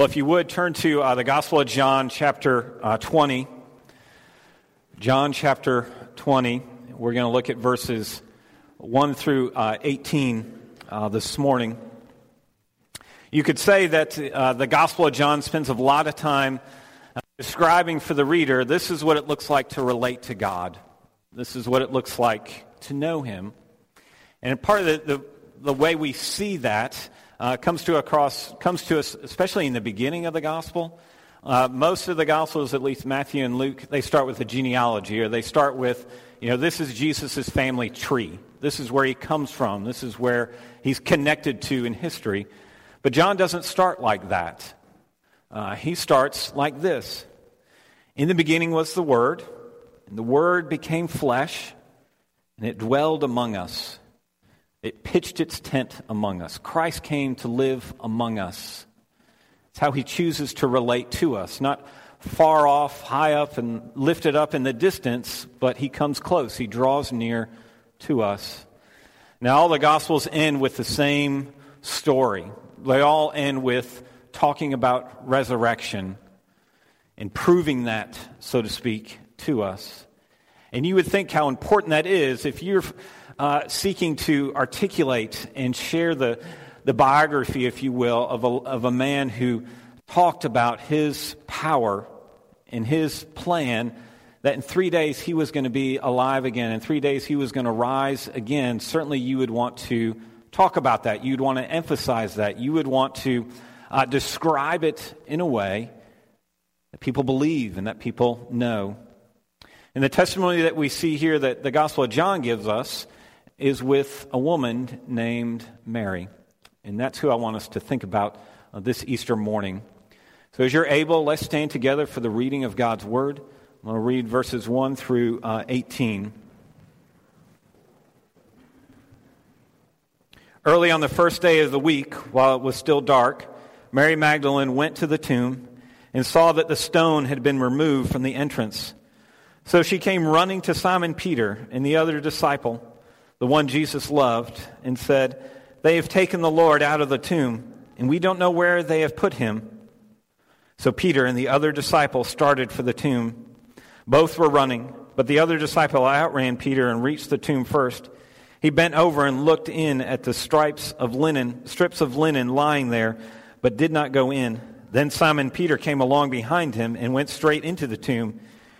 Well, if you would turn to uh, the Gospel of John, chapter uh, 20. John, chapter 20. We're going to look at verses 1 through uh, 18 uh, this morning. You could say that uh, the Gospel of John spends a lot of time uh, describing for the reader this is what it looks like to relate to God, this is what it looks like to know Him. And part of the, the, the way we see that uh, comes to across comes to us especially in the beginning of the gospel. Uh, most of the gospels, at least Matthew and Luke, they start with a genealogy, or they start with, you know, this is Jesus' family tree. This is where he comes from. This is where he's connected to in history. But John doesn't start like that. Uh, he starts like this In the beginning was the Word, and the Word became flesh, and it dwelled among us. It pitched its tent among us. Christ came to live among us. It's how he chooses to relate to us, not far off, high up, and lifted up in the distance, but he comes close. He draws near to us. Now, all the Gospels end with the same story. They all end with talking about resurrection and proving that, so to speak, to us. And you would think how important that is if you're uh, seeking to articulate and share the, the biography, if you will, of a, of a man who talked about his power and his plan that in three days he was going to be alive again. In three days he was going to rise again. Certainly you would want to talk about that. You'd want to emphasize that. You would want to uh, describe it in a way that people believe and that people know. And the testimony that we see here that the Gospel of John gives us is with a woman named Mary. And that's who I want us to think about uh, this Easter morning. So, as you're able, let's stand together for the reading of God's Word. I'm going to read verses 1 through uh, 18. Early on the first day of the week, while it was still dark, Mary Magdalene went to the tomb and saw that the stone had been removed from the entrance. So she came running to Simon Peter and the other disciple the one Jesus loved, and said, They have taken the Lord out of the tomb, and we don't know where they have put him. So Peter and the other disciple started for the tomb. Both were running, but the other disciple outran Peter and reached the tomb first. He bent over and looked in at the stripes of linen, strips of linen lying there, but did not go in. Then Simon Peter came along behind him and went straight into the tomb.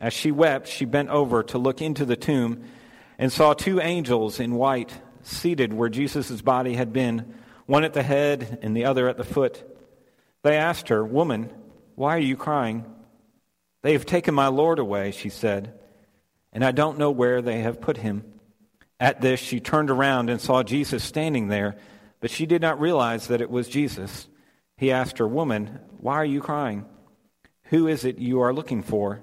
As she wept, she bent over to look into the tomb and saw two angels in white seated where Jesus' body had been, one at the head and the other at the foot. They asked her, Woman, why are you crying? They have taken my Lord away, she said, and I don't know where they have put him. At this, she turned around and saw Jesus standing there, but she did not realize that it was Jesus. He asked her, Woman, why are you crying? Who is it you are looking for?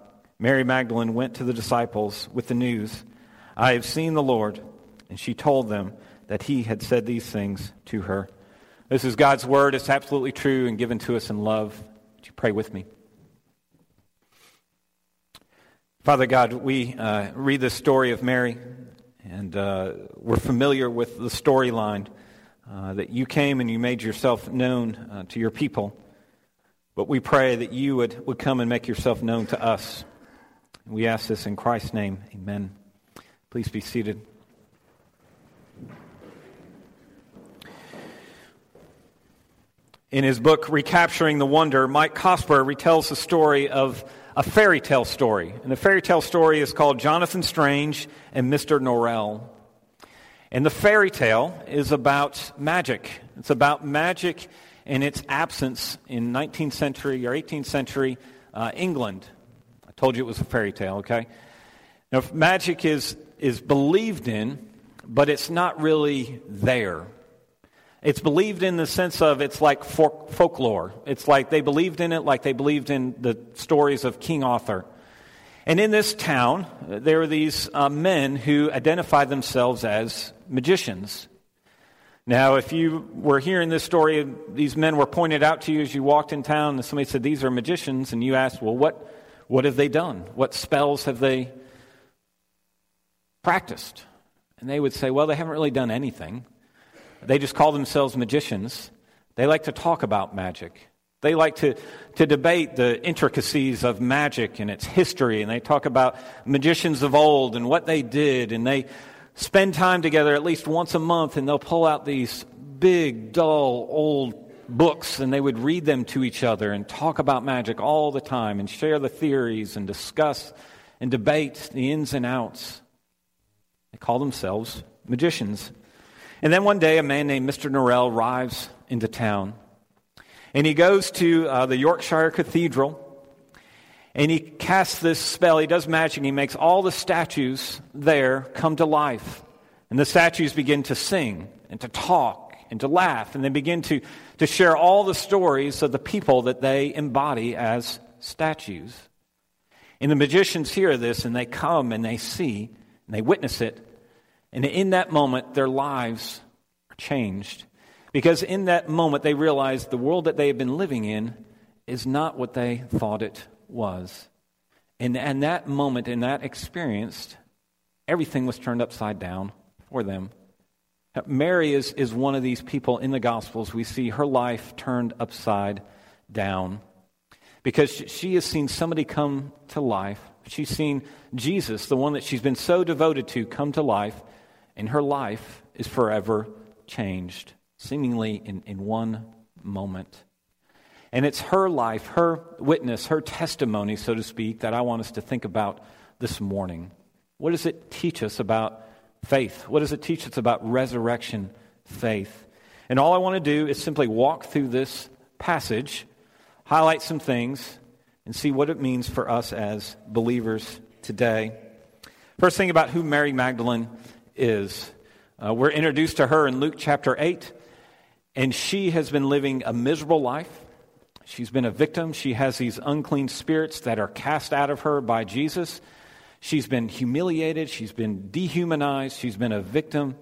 Mary Magdalene went to the disciples with the news, I have seen the Lord. And she told them that he had said these things to her. This is God's word. It's absolutely true and given to us in love. Would you pray with me? Father God, we uh, read the story of Mary, and uh, we're familiar with the storyline uh, that you came and you made yourself known uh, to your people. But we pray that you would, would come and make yourself known to us. We ask this in Christ's name. Amen. Please be seated. In his book, Recapturing the Wonder, Mike Cosper retells the story of a fairy tale story. And the fairy tale story is called Jonathan Strange and Mr. Norrell. And the fairy tale is about magic. It's about magic and its absence in 19th century or 18th century uh, England. Told you it was a fairy tale, okay? Now, magic is, is believed in, but it's not really there. It's believed in the sense of it's like folk- folklore. It's like they believed in it like they believed in the stories of King Arthur. And in this town, there are these uh, men who identify themselves as magicians. Now, if you were hearing this story, these men were pointed out to you as you walked in town, and somebody said, These are magicians, and you asked, Well, what, what have they done? What spells have they practiced? And they would say, Well, they haven't really done anything. They just call themselves magicians. They like to talk about magic. They like to, to debate the intricacies of magic and its history, and they talk about magicians of old and what they did, and they spend time together at least once a month and they'll pull out these big, dull, old books and they would read them to each other and talk about magic all the time and share the theories and discuss and debate the ins and outs. They call themselves magicians. And then one day, a man named Mr. Norrell arrives into town. And he goes to uh, the Yorkshire Cathedral and he casts this spell. He does magic. He makes all the statues there come to life. And the statues begin to sing and to talk and to laugh. And they begin to, to share all the stories of the people that they embody as statues. And the magicians hear this and they come and they see and they witness it. And in that moment, their lives are changed. Because in that moment, they realize the world that they have been living in is not what they thought it was. And, and that moment, in that experience, everything was turned upside down for them. Mary is, is one of these people in the Gospels. We see her life turned upside down because she has seen somebody come to life. She's seen Jesus, the one that she's been so devoted to, come to life, and her life is forever changed, seemingly in, in one moment. And it's her life, her witness, her testimony, so to speak, that I want us to think about this morning. What does it teach us about faith? What does it teach us about resurrection faith? And all I want to do is simply walk through this passage, highlight some things, and see what it means for us as believers today. First thing about who Mary Magdalene is. Uh, we're introduced to her in Luke chapter 8, and she has been living a miserable life. She's been a victim. She has these unclean spirits that are cast out of her by Jesus. She's been humiliated. She's been dehumanized. She's been a victim.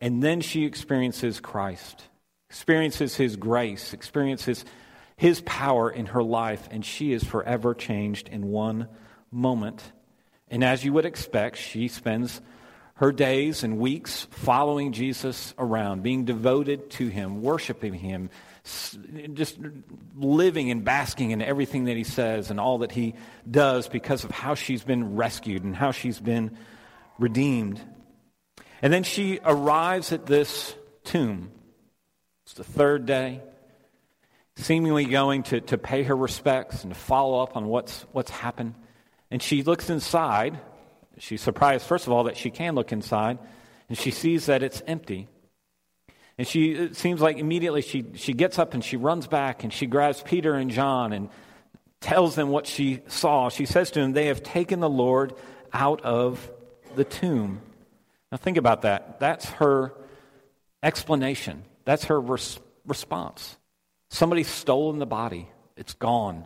And then she experiences Christ, experiences his grace, experiences his power in her life, and she is forever changed in one moment. And as you would expect, she spends her days and weeks following Jesus around, being devoted to him, worshiping him, just living and basking in everything that he says and all that he does because of how she's been rescued and how she's been redeemed. And then she arrives at this tomb. It's the third day, seemingly going to, to pay her respects and to follow up on what's, what's happened. And she looks inside. She's surprised, first of all, that she can look inside, and she sees that it's empty. And she, it seems like immediately she, she gets up and she runs back and she grabs Peter and John and tells them what she saw. She says to them, They have taken the Lord out of the tomb. Now think about that. That's her explanation, that's her res- response. Somebody's stolen the body, it's gone.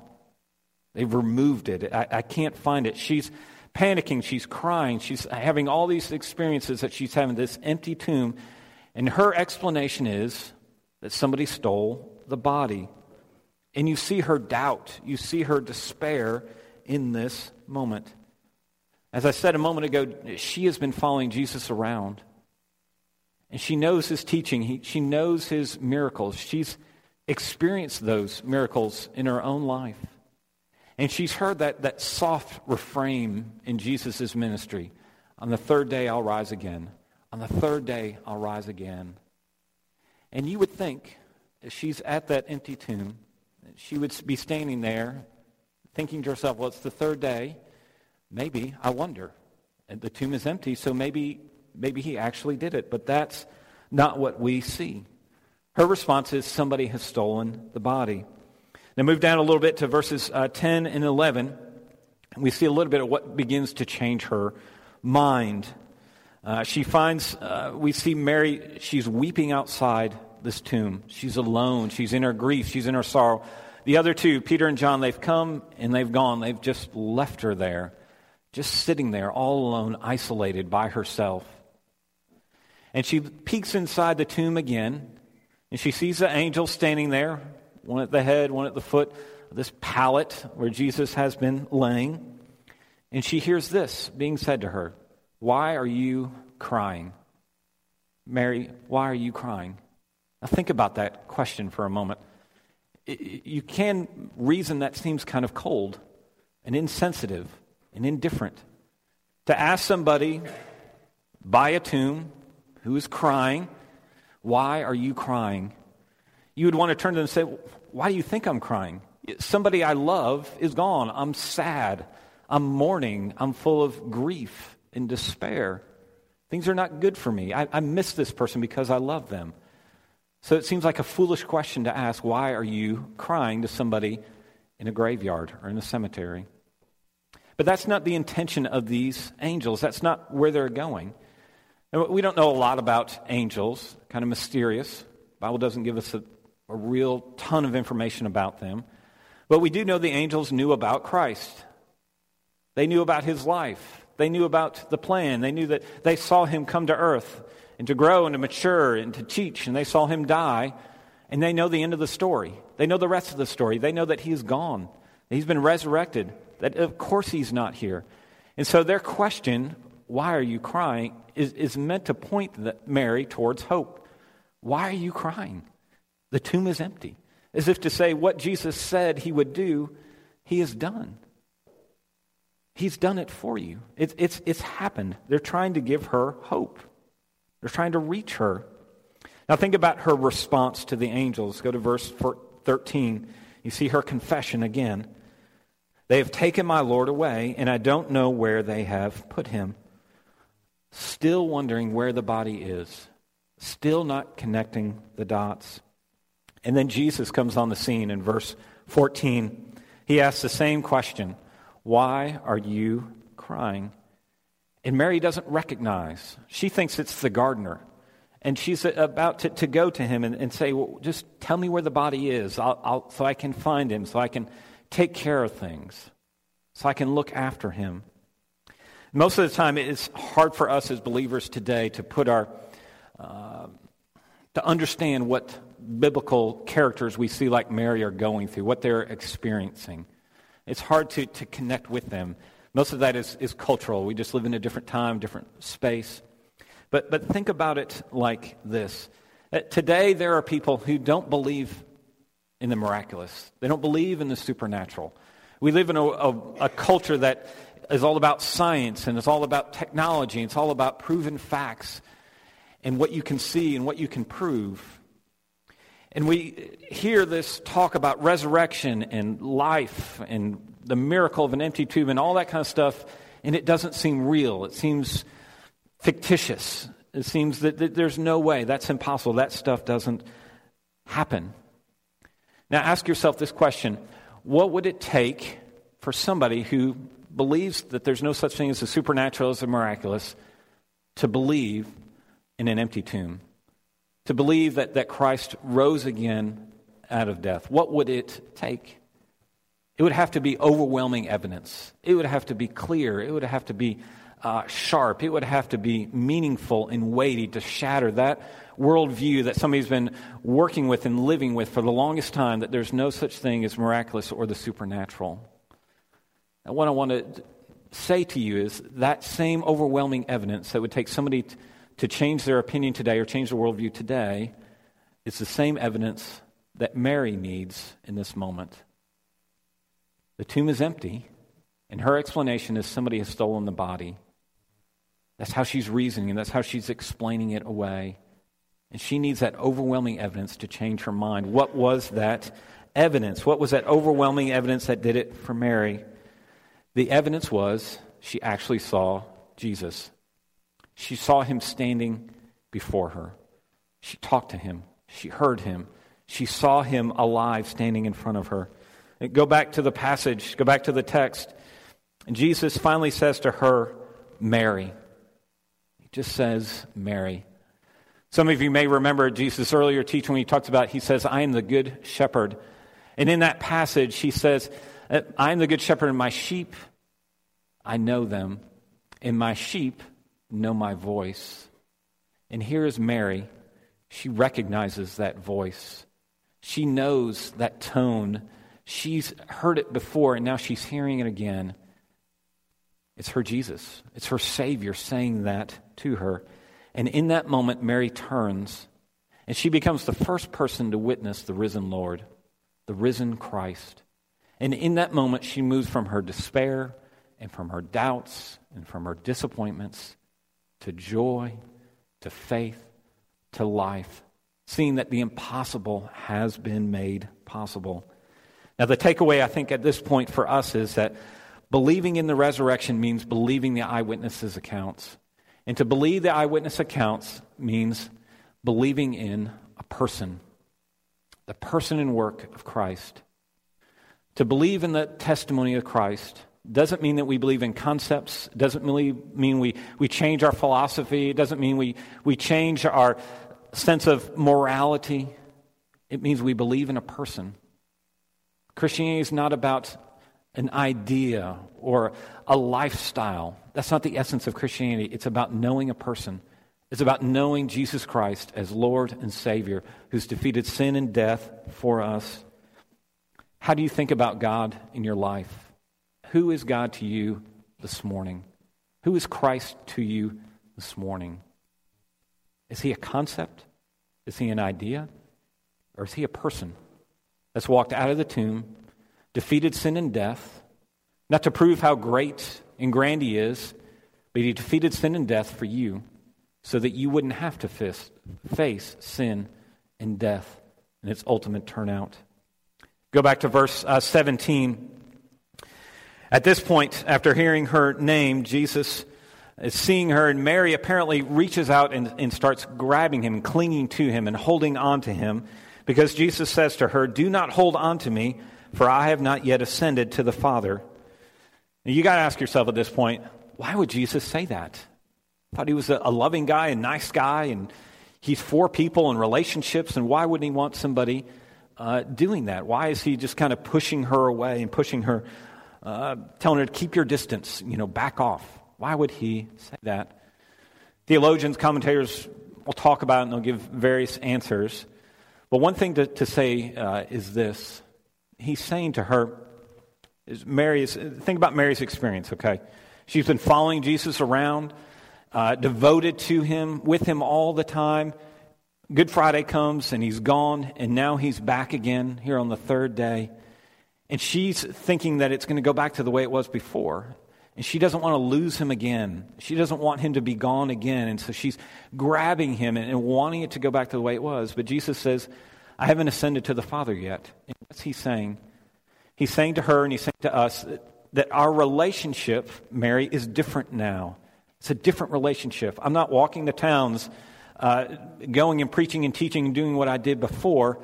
They've removed it. I, I can't find it. She's panicking. She's crying. She's having all these experiences that she's having this empty tomb. And her explanation is that somebody stole the body. And you see her doubt, you see her despair in this moment. As I said a moment ago, she has been following Jesus around. And she knows his teaching, he, she knows his miracles. She's experienced those miracles in her own life. And she's heard that, that soft refrain in Jesus' ministry On the third day, I'll rise again. On the third day, I'll rise again. And you would think, as she's at that empty tomb, she would be standing there thinking to herself, well, it's the third day. Maybe, I wonder. And the tomb is empty, so maybe, maybe he actually did it. But that's not what we see. Her response is somebody has stolen the body. Now move down a little bit to verses uh, 10 and 11. And we see a little bit of what begins to change her mind. Uh, she finds, uh, we see Mary, she's weeping outside this tomb. She's alone. She's in her grief. She's in her sorrow. The other two, Peter and John, they've come and they've gone. They've just left her there, just sitting there all alone, isolated by herself. And she peeks inside the tomb again, and she sees the angel standing there, one at the head, one at the foot this pallet where Jesus has been laying. And she hears this being said to her Why are you crying? Mary, why are you crying? Now, think about that question for a moment. You can reason that seems kind of cold and insensitive and indifferent. To ask somebody by a tomb who is crying, Why are you crying? You would want to turn to them and say, Why do you think I'm crying? Somebody I love is gone. I'm sad. I'm mourning. I'm full of grief and despair. Things are not good for me. I, I miss this person because I love them. So it seems like a foolish question to ask why are you crying to somebody in a graveyard or in a cemetery? But that's not the intention of these angels. That's not where they're going. And we don't know a lot about angels, kind of mysterious. The Bible doesn't give us a, a real ton of information about them. But we do know the angels knew about Christ. They knew about his life. They knew about the plan. They knew that they saw him come to earth and to grow and to mature and to teach, and they saw him die, and they know the end of the story. They know the rest of the story. They know that he is gone, he's been resurrected, that of course he's not here. And so their question, why are you crying, is, is meant to point Mary towards hope. Why are you crying? The tomb is empty. As if to say, what Jesus said he would do, he has done. He's done it for you. It's, it's, it's happened. They're trying to give her hope. They're trying to reach her. Now, think about her response to the angels. Go to verse 13. You see her confession again. They have taken my Lord away, and I don't know where they have put him. Still wondering where the body is, still not connecting the dots. And then Jesus comes on the scene in verse 14. He asks the same question Why are you crying? And Mary doesn't recognize. She thinks it's the gardener. And she's about to, to go to him and, and say, well, just tell me where the body is I'll, I'll, so I can find him, so I can take care of things, so I can look after him. Most of the time, it's hard for us as believers today to put our, uh, to understand what biblical characters we see like Mary are going through, what they're experiencing. It's hard to, to connect with them. Most of that is, is cultural. We just live in a different time, different space. But, but think about it like this. Uh, today, there are people who don't believe in the miraculous. They don't believe in the supernatural. We live in a, a, a culture that is all about science and it's all about technology. And it's all about proven facts and what you can see and what you can prove. And we hear this talk about resurrection and life and the miracle of an empty tomb and all that kind of stuff, and it doesn't seem real. It seems fictitious. It seems that, that there's no way. That's impossible. That stuff doesn't happen. Now ask yourself this question What would it take for somebody who believes that there's no such thing as the supernatural as the miraculous to believe in an empty tomb? To believe that, that Christ rose again out of death? What would it take? It would have to be overwhelming evidence. It would have to be clear. It would have to be uh, sharp. It would have to be meaningful and weighty to shatter that worldview that somebody's been working with and living with for the longest time that there's no such thing as miraculous or the supernatural. And what I want to say to you is that same overwhelming evidence that would take somebody to change their opinion today or change their worldview today is the same evidence that Mary needs in this moment. The tomb is empty, and her explanation is somebody has stolen the body. That's how she's reasoning, and that's how she's explaining it away. And she needs that overwhelming evidence to change her mind. What was that evidence? What was that overwhelming evidence that did it for Mary? The evidence was she actually saw Jesus. She saw him standing before her. She talked to him. She heard him. She saw him alive standing in front of her. Go back to the passage, go back to the text. And Jesus finally says to her, Mary. He just says, Mary. Some of you may remember Jesus' earlier teaching when he talks about, he says, I am the good shepherd. And in that passage, he says, I am the good shepherd, and my sheep, I know them, and my sheep know my voice. And here is Mary. She recognizes that voice. She knows that tone. She's heard it before, and now she's hearing it again. It's her Jesus, it's her Savior saying that to her. And in that moment, Mary turns and she becomes the first person to witness the risen Lord, the risen Christ. And in that moment, she moves from her despair and from her doubts and from her disappointments to joy, to faith, to life, seeing that the impossible has been made possible. Now, the takeaway, I think, at this point for us is that believing in the resurrection means believing the eyewitnesses' accounts. And to believe the eyewitness accounts means believing in a person, the person and work of Christ. To believe in the testimony of Christ doesn't mean that we believe in concepts, doesn't really mean we, we change our philosophy, it doesn't mean we, we change our sense of morality. It means we believe in a person. Christianity is not about an idea or a lifestyle. That's not the essence of Christianity. It's about knowing a person. It's about knowing Jesus Christ as Lord and Savior who's defeated sin and death for us. How do you think about God in your life? Who is God to you this morning? Who is Christ to you this morning? Is he a concept? Is he an idea? Or is he a person that's walked out of the tomb, defeated sin and death, not to prove how great and grand he is, but he defeated sin and death for you so that you wouldn't have to face sin and death and its ultimate turnout. Go back to verse uh, 17. At this point, after hearing her name, Jesus is seeing her, and Mary apparently reaches out and, and starts grabbing him clinging to him and holding on to him because Jesus says to her, Do not hold on to me, for I have not yet ascended to the Father. And you got to ask yourself at this point, why would Jesus say that? I thought he was a, a loving guy, a nice guy, and he's for people and relationships, and why wouldn't he want somebody uh, doing that? Why is he just kind of pushing her away and pushing her, uh, telling her to keep your distance, you know, back off? Why would he say that? Theologians, commentators will talk about it and they'll give various answers. But one thing to, to say uh, is this He's saying to her, is Mary's, think about Mary's experience, okay? She's been following Jesus around, uh, devoted to him, with him all the time. Good Friday comes and he's gone, and now he's back again here on the third day. And she's thinking that it's going to go back to the way it was before. And she doesn't want to lose him again. She doesn't want him to be gone again. And so she's grabbing him and, and wanting it to go back to the way it was. But Jesus says, I haven't ascended to the Father yet. And what's he saying? He's saying to her and he's saying to us that, that our relationship, Mary, is different now. It's a different relationship. I'm not walking the towns, uh, going and preaching and teaching and doing what I did before,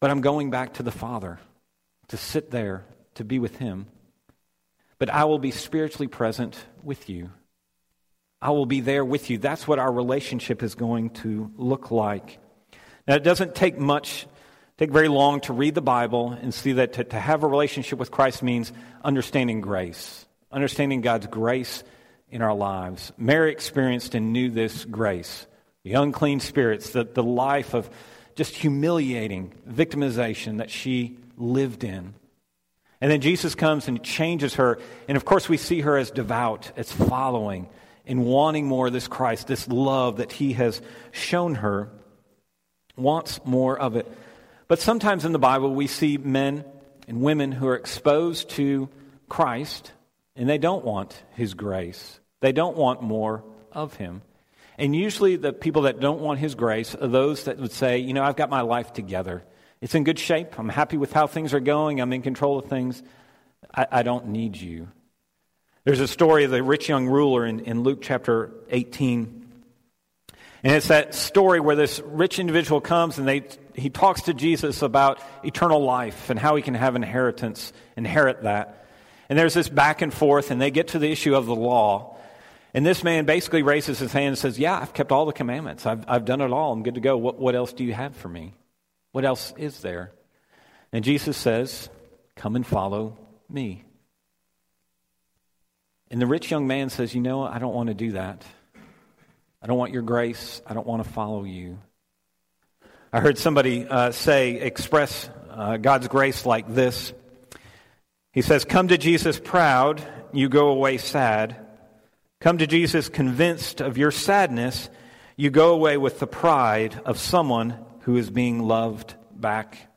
but I'm going back to the Father to sit there, to be with Him but I will be spiritually present with you. I will be there with you. That's what our relationship is going to look like. Now, it doesn't take much, take very long to read the Bible and see that to, to have a relationship with Christ means understanding grace, understanding God's grace in our lives. Mary experienced and knew this grace. The unclean spirits, the, the life of just humiliating victimization that she lived in. And then Jesus comes and changes her. And of course, we see her as devout, as following, and wanting more of this Christ, this love that he has shown her, wants more of it. But sometimes in the Bible, we see men and women who are exposed to Christ, and they don't want his grace. They don't want more of him. And usually, the people that don't want his grace are those that would say, You know, I've got my life together. It's in good shape. I'm happy with how things are going. I'm in control of things. I, I don't need you. There's a story of the rich young ruler in, in Luke chapter 18. And it's that story where this rich individual comes and they, he talks to Jesus about eternal life and how he can have inheritance, inherit that. And there's this back and forth, and they get to the issue of the law. And this man basically raises his hand and says, Yeah, I've kept all the commandments. I've, I've done it all. I'm good to go. What, what else do you have for me? What else is there? And Jesus says, Come and follow me. And the rich young man says, You know, I don't want to do that. I don't want your grace. I don't want to follow you. I heard somebody uh, say, express uh, God's grace like this. He says, Come to Jesus proud, you go away sad. Come to Jesus convinced of your sadness, you go away with the pride of someone who is being loved back.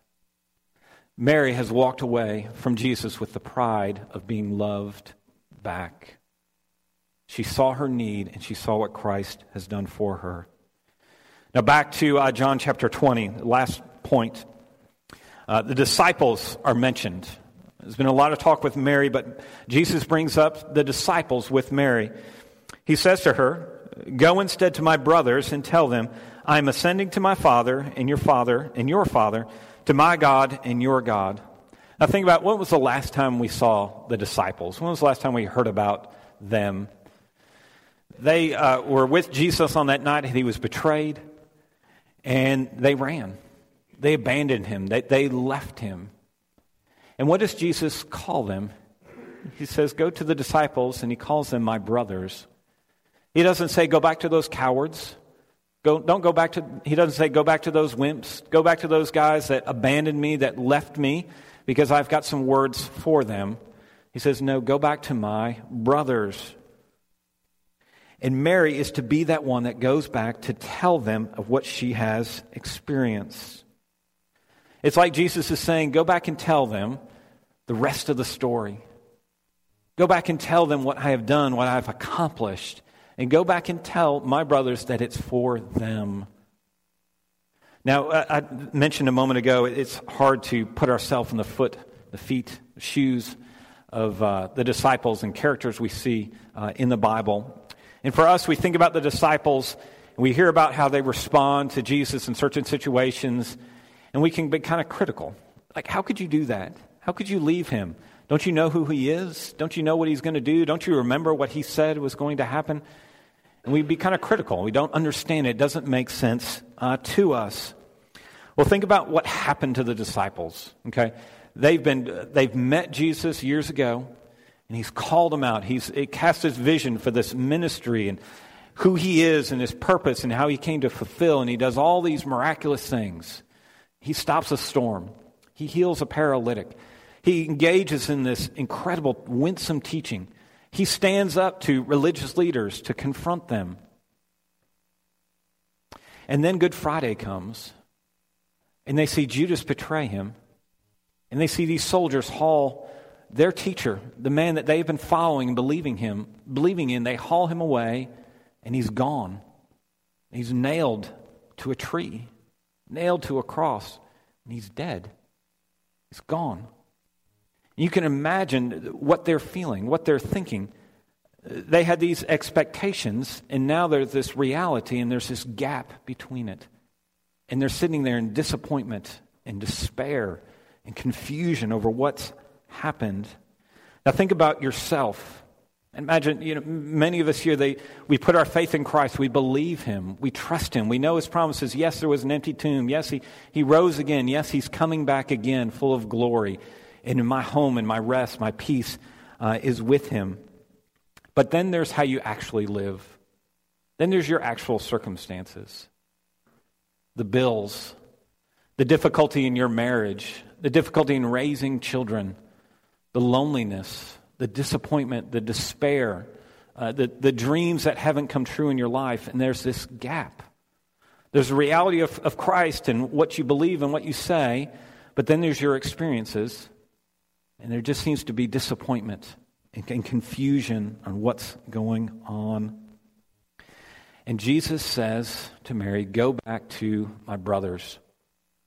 Mary has walked away from Jesus with the pride of being loved back. She saw her need and she saw what Christ has done for her. Now, back to uh, John chapter 20, last point. Uh, the disciples are mentioned. There's been a lot of talk with Mary, but Jesus brings up the disciples with Mary. He says to her, Go instead to my brothers and tell them, I am ascending to my Father and your Father and your Father, to my God and your God. Now think about when was the last time we saw the disciples? When was the last time we heard about them? They uh, were with Jesus on that night he was betrayed and they ran. They abandoned him, they, they left him. And what does Jesus call them? He says, Go to the disciples, and he calls them my brothers. He doesn't say, Go back to those cowards. Don't go back to, he doesn't say, Go back to those wimps. Go back to those guys that abandoned me, that left me, because I've got some words for them. He says, No, go back to my brothers. And Mary is to be that one that goes back to tell them of what she has experienced. It's like Jesus is saying, Go back and tell them the rest of the story. Go back and tell them what I have done, what I've accomplished. And go back and tell my brothers that it's for them. Now, I mentioned a moment ago, it's hard to put ourselves in the foot, the feet, the shoes of uh, the disciples and characters we see uh, in the Bible. And for us, we think about the disciples, and we hear about how they respond to Jesus in certain situations, and we can be kind of critical. Like, how could you do that? How could you leave him? Don't you know who he is? Don't you know what he's going to do? Don't you remember what he said was going to happen? And we'd be kind of critical. We don't understand it. It doesn't make sense uh, to us. Well, think about what happened to the disciples. Okay, they've been they've met Jesus years ago. And he's called them out. He's cast his vision for this ministry and who he is and his purpose and how he came to fulfill. And he does all these miraculous things. He stops a storm, he heals a paralytic, he engages in this incredible, winsome teaching. He stands up to religious leaders to confront them. And then Good Friday comes, and they see Judas betray him, and they see these soldiers haul their teacher, the man that they've been following and believing him, believing in, they haul him away and he's gone. He's nailed to a tree, nailed to a cross, and he's dead. He's gone. You can imagine what they're feeling, what they're thinking. They had these expectations, and now there's this reality, and there's this gap between it. And they're sitting there in disappointment and despair and confusion over what's happened. Now think about yourself. Imagine, you know, many of us here, they, we put our faith in Christ. We believe Him. We trust Him. We know His promises. Yes, there was an empty tomb. Yes, He, he rose again. Yes, He's coming back again, full of glory. And in my home and my rest, my peace uh, is with Him. But then there's how you actually live. Then there's your actual circumstances, the bills, the difficulty in your marriage, the difficulty in raising children the loneliness, the disappointment, the despair, uh, the, the dreams that haven't come true in your life, and there's this gap. There's the reality of, of Christ and what you believe and what you say, but then there's your experiences, and there just seems to be disappointment and, and confusion on what's going on. And Jesus says to Mary, Go back to my brothers.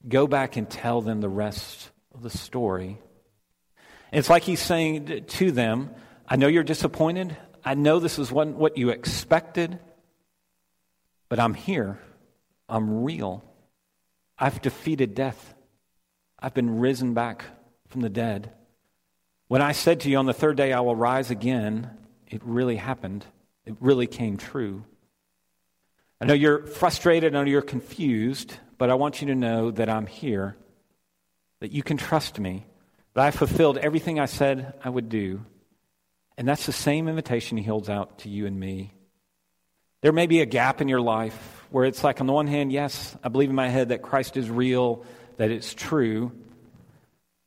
Go back and tell them the rest of the story. It's like he's saying to them, I know you're disappointed. I know this is what you expected, but I'm here. I'm real. I've defeated death. I've been risen back from the dead. When I said to you on the third day, I will rise again, it really happened. It really came true. I know you're frustrated, I know you're confused, but I want you to know that I'm here, that you can trust me, that I fulfilled everything I said I would do. And that's the same invitation he holds out to you and me. There may be a gap in your life where it's like, on the one hand, yes, I believe in my head that Christ is real, that it's true.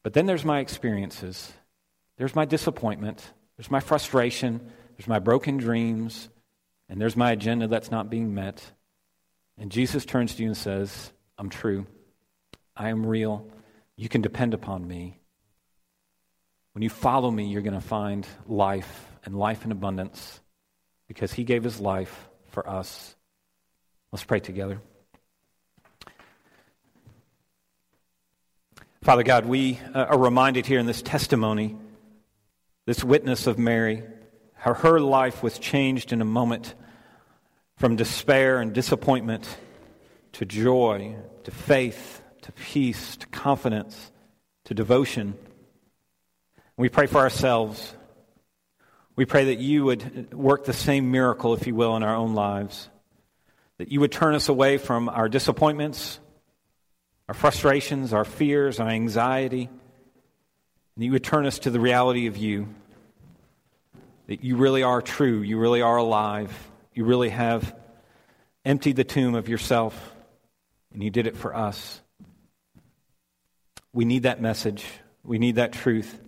But then there's my experiences. There's my disappointment. There's my frustration. There's my broken dreams. And there's my agenda that's not being met. And Jesus turns to you and says, I'm true. I am real. You can depend upon me. When you follow me, you're going to find life and life in abundance because he gave his life for us. Let's pray together. Father God, we uh, are reminded here in this testimony, this witness of Mary, how her life was changed in a moment from despair and disappointment to joy, to faith, to peace, to confidence, to devotion. We pray for ourselves. We pray that you would work the same miracle, if you will, in our own lives. That you would turn us away from our disappointments, our frustrations, our fears, our anxiety. And you would turn us to the reality of you. That you really are true. You really are alive. You really have emptied the tomb of yourself. And you did it for us. We need that message. We need that truth.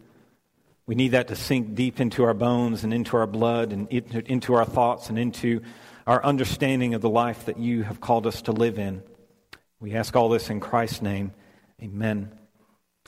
We need that to sink deep into our bones and into our blood and into our thoughts and into our understanding of the life that you have called us to live in. We ask all this in Christ's name. Amen.